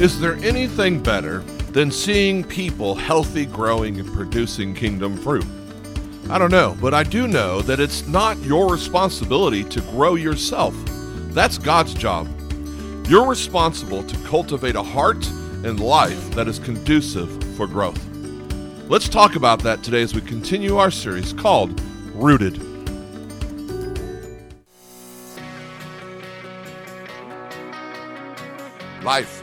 Is there anything better than seeing people healthy, growing, and producing kingdom fruit? I don't know, but I do know that it's not your responsibility to grow yourself. That's God's job. You're responsible to cultivate a heart and life that is conducive for growth. Let's talk about that today as we continue our series called Rooted. Life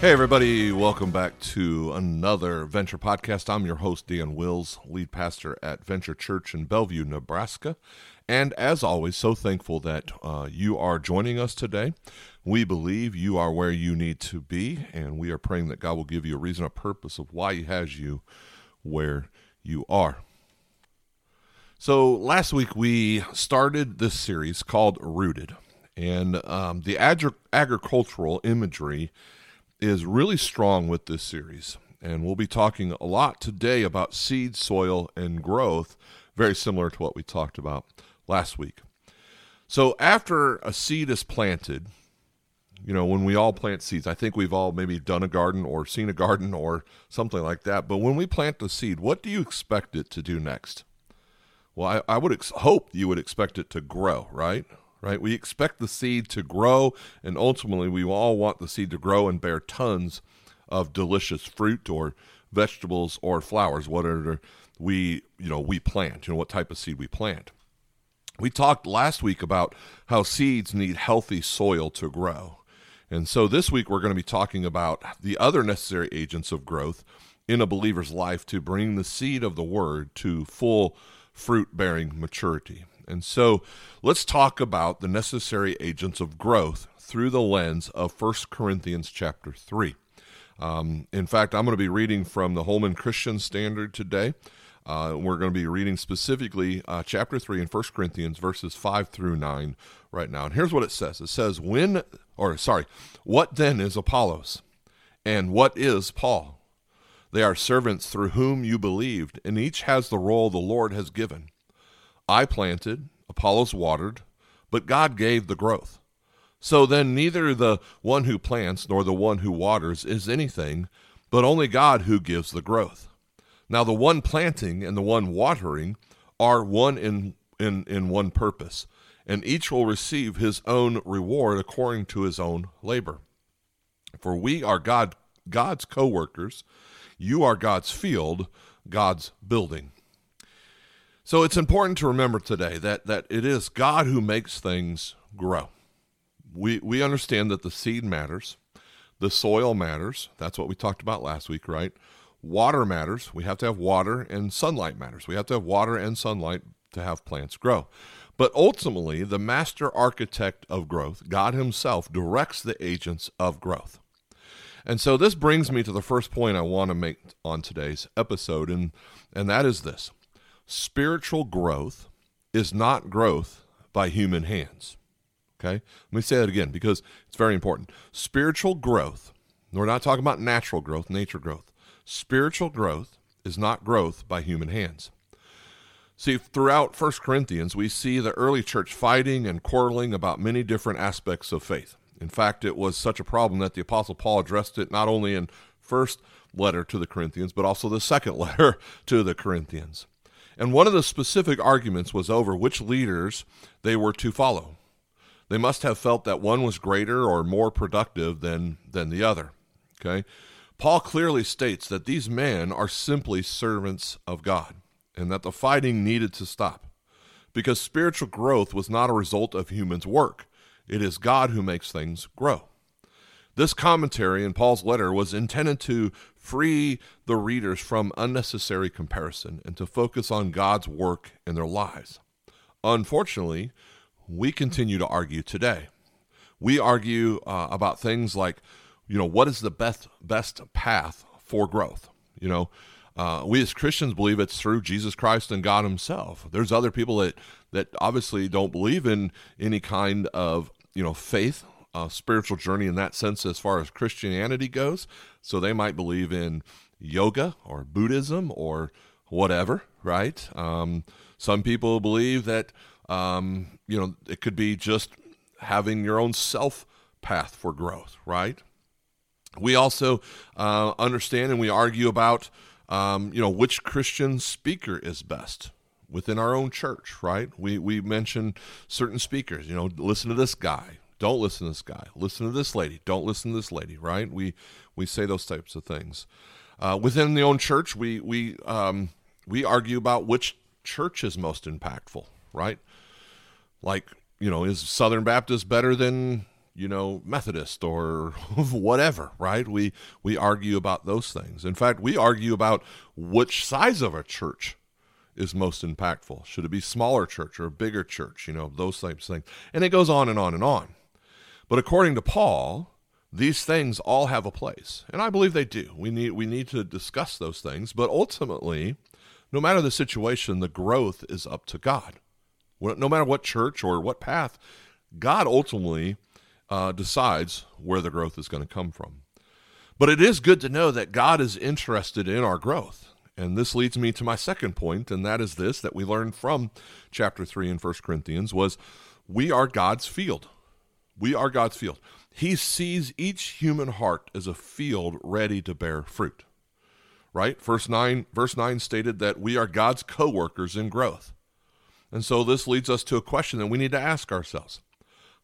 Hey, everybody, welcome back to another Venture podcast. I'm your host, Dan Wills, lead pastor at Venture Church in Bellevue, Nebraska. And as always, so thankful that uh, you are joining us today. We believe you are where you need to be, and we are praying that God will give you a reason, a purpose of why He has you where you are. So, last week we started this series called Rooted, and um, the agri- agricultural imagery is really strong with this series. And we'll be talking a lot today about seed, soil, and growth, very similar to what we talked about last week. So, after a seed is planted, you know, when we all plant seeds, I think we've all maybe done a garden or seen a garden or something like that. But when we plant the seed, what do you expect it to do next? Well, I, I would ex- hope you would expect it to grow, right? Right? We expect the seed to grow, and ultimately, we all want the seed to grow and bear tons of delicious fruit or vegetables or flowers, whatever we you know we plant. You know what type of seed we plant. We talked last week about how seeds need healthy soil to grow. And so this week we're going to be talking about the other necessary agents of growth in a believer's life to bring the seed of the word to full fruit bearing maturity. And so let's talk about the necessary agents of growth through the lens of 1 Corinthians chapter 3. Um, in fact, I'm going to be reading from the Holman Christian Standard today. Uh, we're going to be reading specifically uh, chapter 3 in 1 Corinthians, verses 5 through 9 right now. And here's what it says it says, When, or sorry, what then is Apollos? And what is Paul? They are servants through whom you believed, and each has the role the Lord has given. I planted, Apollos watered, but God gave the growth. So then, neither the one who plants nor the one who waters is anything, but only God who gives the growth. Now, the one planting and the one watering are one in, in, in one purpose, and each will receive his own reward according to his own labor. For we are God, God's co workers, you are God's field, God's building. So it's important to remember today that, that it is God who makes things grow. We, we understand that the seed matters, the soil matters. That's what we talked about last week, right? Water matters. We have to have water, and sunlight matters. We have to have water and sunlight to have plants grow. But ultimately, the master architect of growth, God Himself, directs the agents of growth. And so this brings me to the first point I want to make on today's episode, and, and that is this spiritual growth is not growth by human hands. Okay? Let me say that again because it's very important. Spiritual growth, we're not talking about natural growth, nature growth. Spiritual growth is not growth by human hands. See, throughout 1 Corinthians, we see the early church fighting and quarreling about many different aspects of faith. In fact, it was such a problem that the Apostle Paul addressed it not only in first letter to the Corinthians, but also the second letter to the Corinthians. And one of the specific arguments was over which leaders they were to follow. They must have felt that one was greater or more productive than, than the other. Okay? Paul clearly states that these men are simply servants of God and that the fighting needed to stop because spiritual growth was not a result of humans' work. It is God who makes things grow. This commentary in Paul's letter was intended to free the readers from unnecessary comparison and to focus on God's work in their lives. Unfortunately, we continue to argue today. We argue uh, about things like, you know, what is the best best path for growth? You know, Uh, we as Christians believe it's through Jesus Christ and God Himself. There's other people that that obviously don't believe in any kind of you know faith, uh, spiritual journey in that sense as far as Christianity goes. So they might believe in yoga or Buddhism or whatever, right? Um, some people believe that um, you know it could be just having your own self path for growth, right? We also uh, understand and we argue about um, you know which Christian speaker is best within our own church, right? We we mention certain speakers. You know, listen to this guy. Don't listen to this guy. Listen to this lady. Don't listen to this lady. Right? We we say those types of things. Uh, within the own church, we we um, we argue about which church is most impactful. Right? Like you know, is Southern Baptist better than you know Methodist or whatever, right? We we argue about those things. In fact, we argue about which size of a church is most impactful. Should it be smaller church or a bigger church? You know, those types of things. And it goes on and on and on. But according to Paul, these things all have a place. And I believe they do. We need we need to discuss those things, but ultimately, no matter the situation, the growth is up to God. No matter what church or what path, God ultimately uh, decides where the growth is going to come from. But it is good to know that God is interested in our growth. And this leads me to my second point, and that is this that we learned from chapter 3 in 1 Corinthians was we are God's field. We are God's field. He sees each human heart as a field ready to bear fruit. Right? Verse 9 verse 9 stated that we are God's co-workers in growth. And so this leads us to a question that we need to ask ourselves.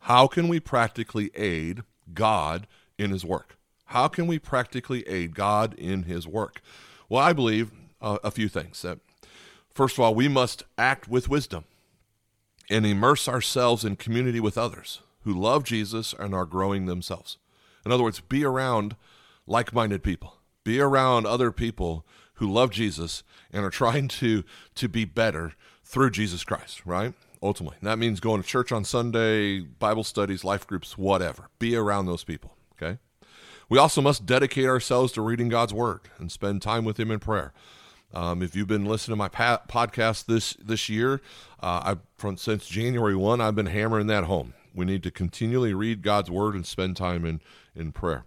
How can we practically aid God in his work? How can we practically aid God in his work? Well, I believe uh, a few things. That first of all, we must act with wisdom and immerse ourselves in community with others who love Jesus and are growing themselves. In other words, be around like-minded people. Be around other people who love Jesus and are trying to to be better through Jesus Christ, right? ultimately. that means going to church on Sunday, Bible studies, life groups, whatever. Be around those people, okay? We also must dedicate ourselves to reading God's Word and spend time with Him in prayer. Um, if you've been listening to my pa- podcast this this year, uh, I from since January one, I've been hammering that home. We need to continually read God's Word and spend time in in prayer.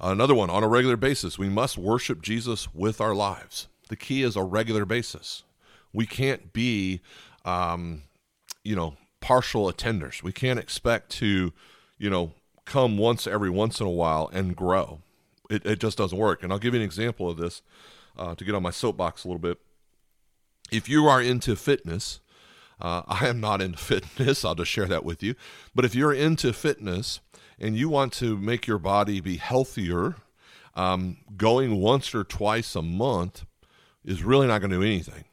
Another one on a regular basis, we must worship Jesus with our lives. The key is a regular basis. We can't be um, you know, partial attenders. We can't expect to, you know, come once every once in a while and grow. It, it just doesn't work. And I'll give you an example of this uh, to get on my soapbox a little bit. If you are into fitness, uh, I am not into fitness. I'll just share that with you. But if you're into fitness and you want to make your body be healthier, um, going once or twice a month is really not going to do anything.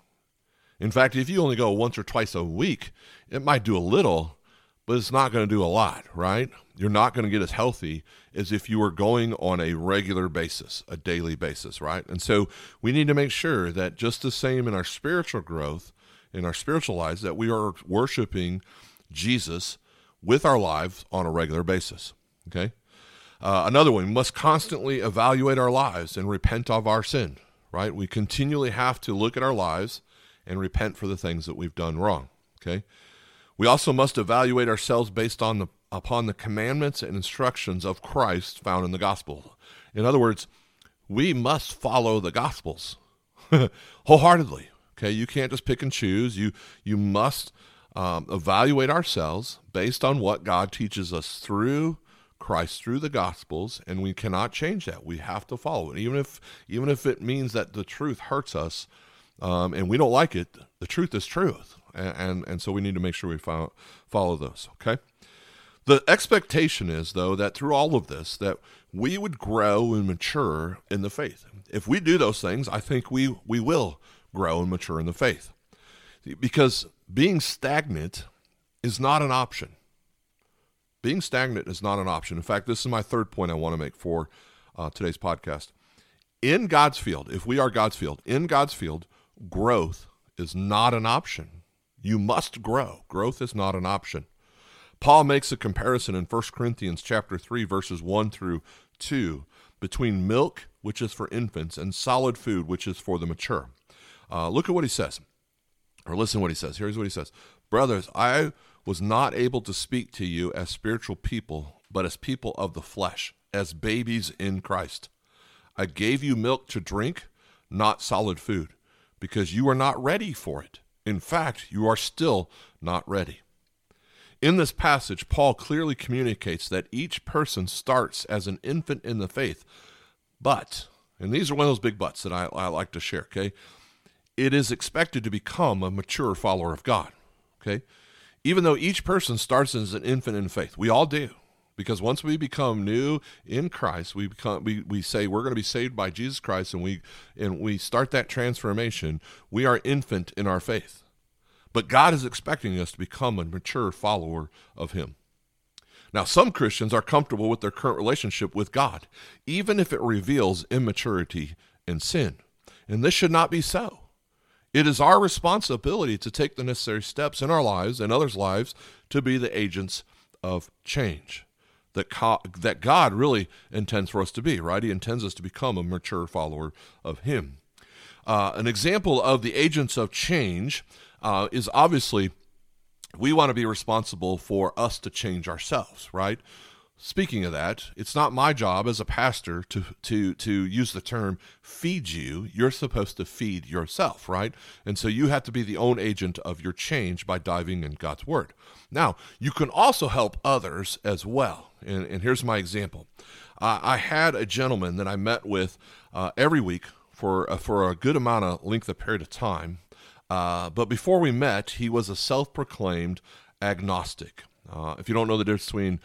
In fact, if you only go once or twice a week, it might do a little, but it's not going to do a lot, right? You're not going to get as healthy as if you were going on a regular basis, a daily basis, right? And so we need to make sure that just the same in our spiritual growth, in our spiritual lives, that we are worshiping Jesus with our lives on a regular basis, okay? Uh, another one, we must constantly evaluate our lives and repent of our sin, right? We continually have to look at our lives and repent for the things that we've done wrong. Okay? We also must evaluate ourselves based on the upon the commandments and instructions of Christ found in the gospel. In other words, we must follow the gospels wholeheartedly. Okay, you can't just pick and choose. You you must um, evaluate ourselves based on what God teaches us through Christ through the Gospels, and we cannot change that. We have to follow it, even if even if it means that the truth hurts us um, and we don't like it, the truth is truth, and, and, and so we need to make sure we follow, follow those. Okay. The expectation is, though, that through all of this, that we would grow and mature in the faith. If we do those things, I think we we will grow and mature in the faith, because being stagnant is not an option. Being stagnant is not an option. In fact, this is my third point I want to make for uh, today's podcast. In God's field, if we are God's field, in God's field, growth is not an option. You must grow. Growth is not an option. Paul makes a comparison in 1 Corinthians chapter 3 verses 1 through 2 between milk which is for infants, and solid food, which is for the mature. Uh, look at what he says, or listen to what he says. Here's what he says Brothers, I was not able to speak to you as spiritual people, but as people of the flesh, as babies in Christ. I gave you milk to drink, not solid food, because you are not ready for it. In fact, you are still not ready. In this passage, Paul clearly communicates that each person starts as an infant in the faith, but, and these are one of those big buts that I, I like to share, okay? It is expected to become a mature follower of God, okay? Even though each person starts as an infant in faith, we all do. Because once we become new in Christ, we become we, we say we're going to be saved by Jesus Christ and we and we start that transformation, we are infant in our faith. But God is expecting us to become a mature follower of Him. Now, some Christians are comfortable with their current relationship with God, even if it reveals immaturity and sin. And this should not be so. It is our responsibility to take the necessary steps in our lives and others' lives to be the agents of change that, that God really intends for us to be, right? He intends us to become a mature follower of Him. Uh, an example of the agents of change uh, is obviously we want to be responsible for us to change ourselves, right? Speaking of that, it's not my job as a pastor to to to use the term feed you. You're supposed to feed yourself, right? And so you have to be the own agent of your change by diving in God's word. Now, you can also help others as well. And, and here's my example. Uh, I had a gentleman that I met with uh, every week for uh, for a good amount of length of period of time uh, but before we met, he was a self proclaimed agnostic. Uh, if you don't know the difference between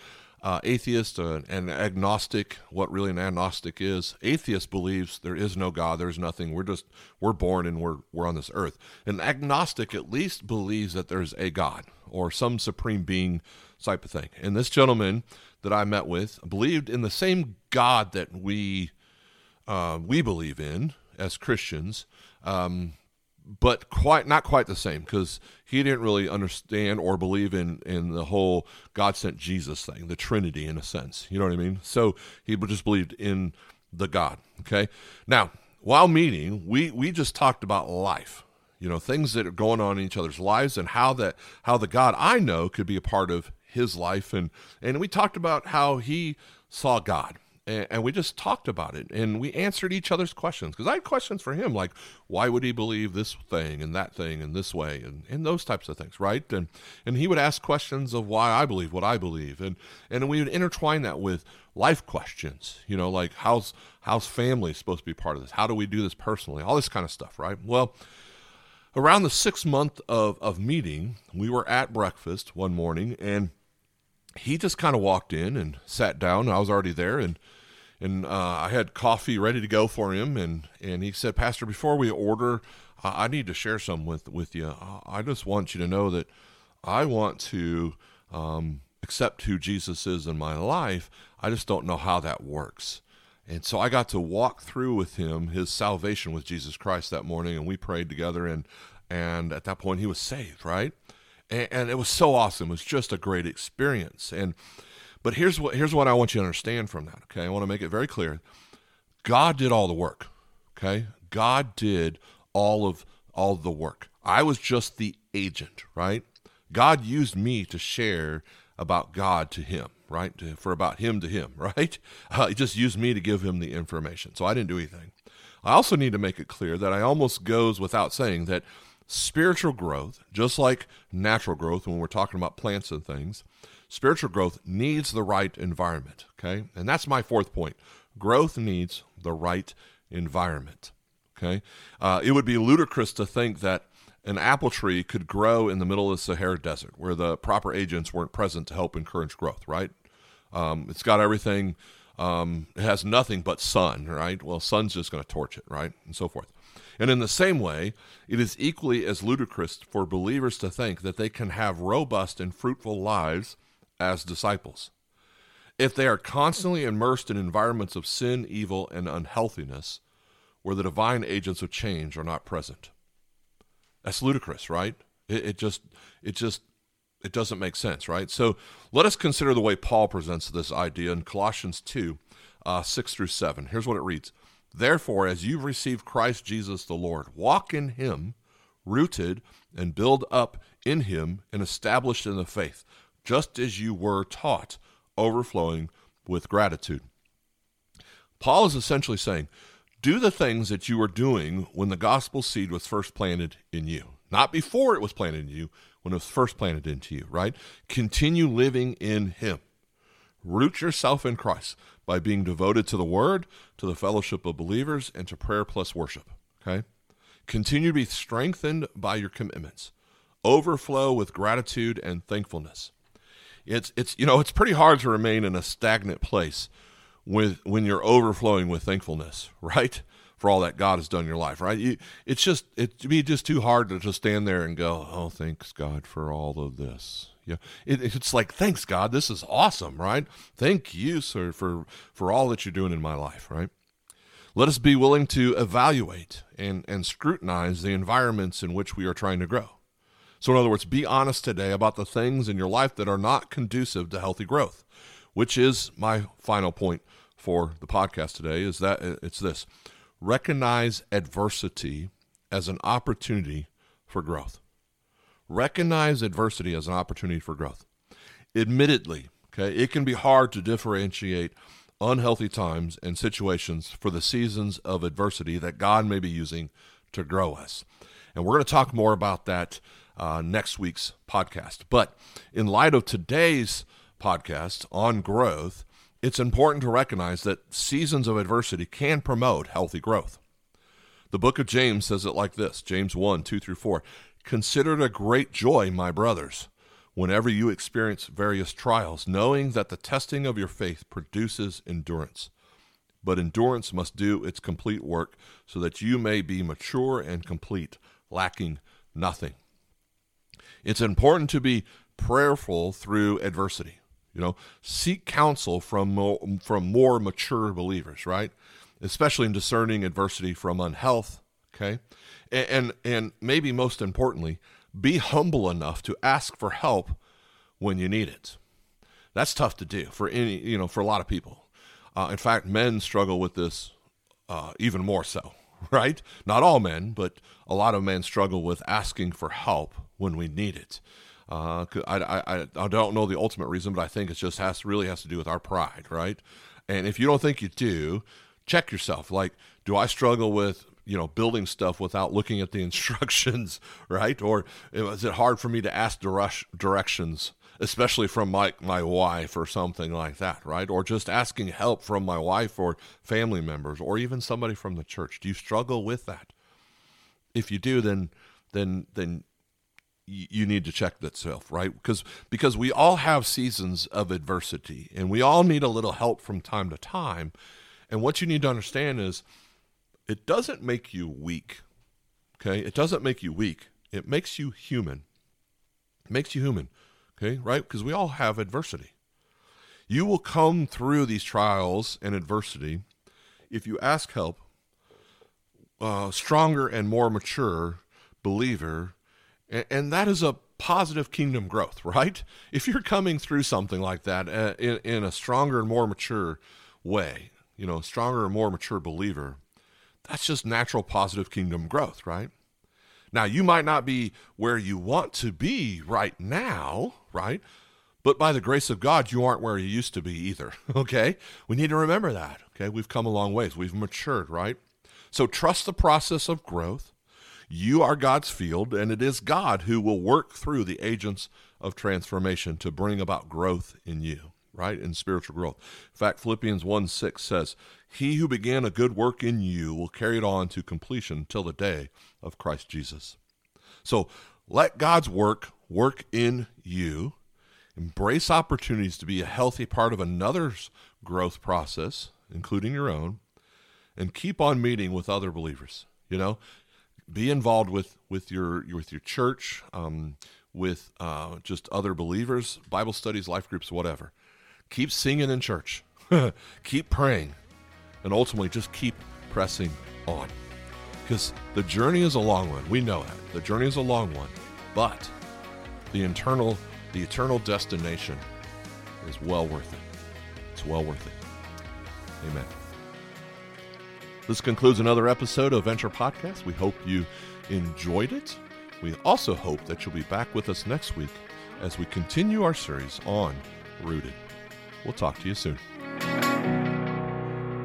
uh, atheist and agnostic, what really an agnostic is, atheist believes there is no God, there's nothing. We're just we're born and we're we're on this earth. An agnostic at least believes that there's a God or some supreme being type of thing. And this gentleman that I met with believed in the same God that we uh, we believe in as Christians. Um, but quite not quite the same because he didn't really understand or believe in in the whole God sent Jesus thing, the Trinity in a sense. You know what I mean? So he just believed in the God. Okay. Now, while meeting, we we just talked about life. You know, things that are going on in each other's lives and how that how the God I know could be a part of his life and and we talked about how he saw God and, we just talked about it and we answered each other's questions because I had questions for him like why would he believe this thing and that thing and this way and, and those types of things right? And and he would ask questions of why I believe what I believe and and we would intertwine that with life questions you know like how's how's family supposed to be part of this? How do we do this personally? All this kind of stuff right? Well around the sixth month of, of meeting we were at breakfast one morning and he just kind of walked in and sat down. I was already there, and and uh, I had coffee ready to go for him. And and he said, Pastor, before we order, I need to share some with with you. I just want you to know that I want to um, accept who Jesus is in my life. I just don't know how that works. And so I got to walk through with him his salvation with Jesus Christ that morning, and we prayed together. And and at that point, he was saved, right? and, and it was so awesome. It was just a great experience. And but here's what here's what I want you to understand from that. Okay, I want to make it very clear. God did all the work. Okay, God did all of all the work. I was just the agent, right? God used me to share about God to him, right? To, for about him to him, right? Uh, he just used me to give him the information. So I didn't do anything. I also need to make it clear that I almost goes without saying that spiritual growth, just like natural growth when we're talking about plants and things, spiritual growth needs the right environment. Okay. And that's my fourth point. Growth needs the right environment. Okay. Uh, it would be ludicrous to think that an apple tree could grow in the middle of the Sahara Desert where the proper agents weren't present to help encourage growth, right? Um, it's got everything, um, it has nothing but sun, right? Well, sun's just going to torch it, right? And so forth. And in the same way, it is equally as ludicrous for believers to think that they can have robust and fruitful lives as disciples. If they are constantly immersed in environments of sin, evil, and unhealthiness, where the divine agents of change are not present. That's ludicrous, right? It, it just, it just, it doesn't make sense, right? So let us consider the way Paul presents this idea in Colossians 2, uh, 6 through 7. Here's what it reads Therefore, as you've received Christ Jesus the Lord, walk in him, rooted and build up in him and established in the faith, just as you were taught, overflowing with gratitude. Paul is essentially saying, do the things that you were doing when the gospel seed was first planted in you. Not before it was planted in you, when it was first planted into you, right? Continue living in Him. Root yourself in Christ by being devoted to the Word, to the fellowship of believers, and to prayer plus worship, okay? Continue to be strengthened by your commitments. Overflow with gratitude and thankfulness. It's, it's, you know, it's pretty hard to remain in a stagnant place with when you're overflowing with thankfulness, right? For all that God has done in your life, right? You, it's just it'd be just too hard to just stand there and go, "Oh, thanks God for all of this." Yeah, it, it's like thanks God, this is awesome, right? Thank you, sir, for for all that you're doing in my life, right? Let us be willing to evaluate and and scrutinize the environments in which we are trying to grow. So, in other words, be honest today about the things in your life that are not conducive to healthy growth, which is my final point for the podcast today is that uh, it's this recognize adversity as an opportunity for growth. Recognize adversity as an opportunity for growth. Admittedly, okay, it can be hard to differentiate unhealthy times and situations for the seasons of adversity that God may be using to grow us. And we're going to talk more about that uh, next week's podcast. But in light of today's podcast on growth, it's important to recognize that seasons of adversity can promote healthy growth. The book of James says it like this James 1 2 through 4. Consider it a great joy, my brothers, whenever you experience various trials, knowing that the testing of your faith produces endurance. But endurance must do its complete work so that you may be mature and complete, lacking nothing. It's important to be prayerful through adversity. You know, seek counsel from more, from more mature believers, right? Especially in discerning adversity from unhealth. Okay, and, and and maybe most importantly, be humble enough to ask for help when you need it. That's tough to do for any you know for a lot of people. Uh, in fact, men struggle with this uh, even more so. Right? Not all men, but a lot of men struggle with asking for help when we need it. Uh, I, I, I don't know the ultimate reason, but I think it just has really has to do with our pride, right? And if you don't think you do, check yourself. Like, do I struggle with you know building stuff without looking at the instructions, right? Or is it hard for me to ask directions, especially from my my wife or something like that, right? Or just asking help from my wife or family members, or even somebody from the church. Do you struggle with that? If you do, then then then you need to check that self right because because we all have seasons of adversity and we all need a little help from time to time and what you need to understand is it doesn't make you weak okay? It doesn't make you weak. It makes you human. It makes you human okay right? Because we all have adversity. You will come through these trials and adversity if you ask help uh, stronger and more mature believer and that is a positive kingdom growth, right? If you're coming through something like that uh, in, in a stronger and more mature way, you know, stronger and more mature believer, that's just natural positive kingdom growth, right? Now, you might not be where you want to be right now, right? But by the grace of God, you aren't where you used to be either, okay? We need to remember that, okay? We've come a long ways. We've matured, right? So trust the process of growth. You are God's field, and it is God who will work through the agents of transformation to bring about growth in you, right? In spiritual growth. In fact, Philippians 1 6 says, He who began a good work in you will carry it on to completion till the day of Christ Jesus. So let God's work work in you. Embrace opportunities to be a healthy part of another's growth process, including your own, and keep on meeting with other believers. You know, be involved with with your with your church, um, with uh, just other believers, Bible studies, life groups, whatever. Keep singing in church, keep praying, and ultimately just keep pressing on. Because the journey is a long one. We know that the journey is a long one, but the eternal the eternal destination is well worth it. It's well worth it. Amen. This concludes another episode of Venture Podcast. We hope you enjoyed it. We also hope that you'll be back with us next week as we continue our series on Rooted. We'll talk to you soon.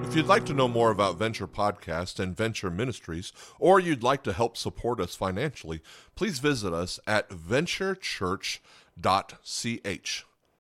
If you'd like to know more about Venture Podcast and Venture Ministries, or you'd like to help support us financially, please visit us at venturechurch.ch.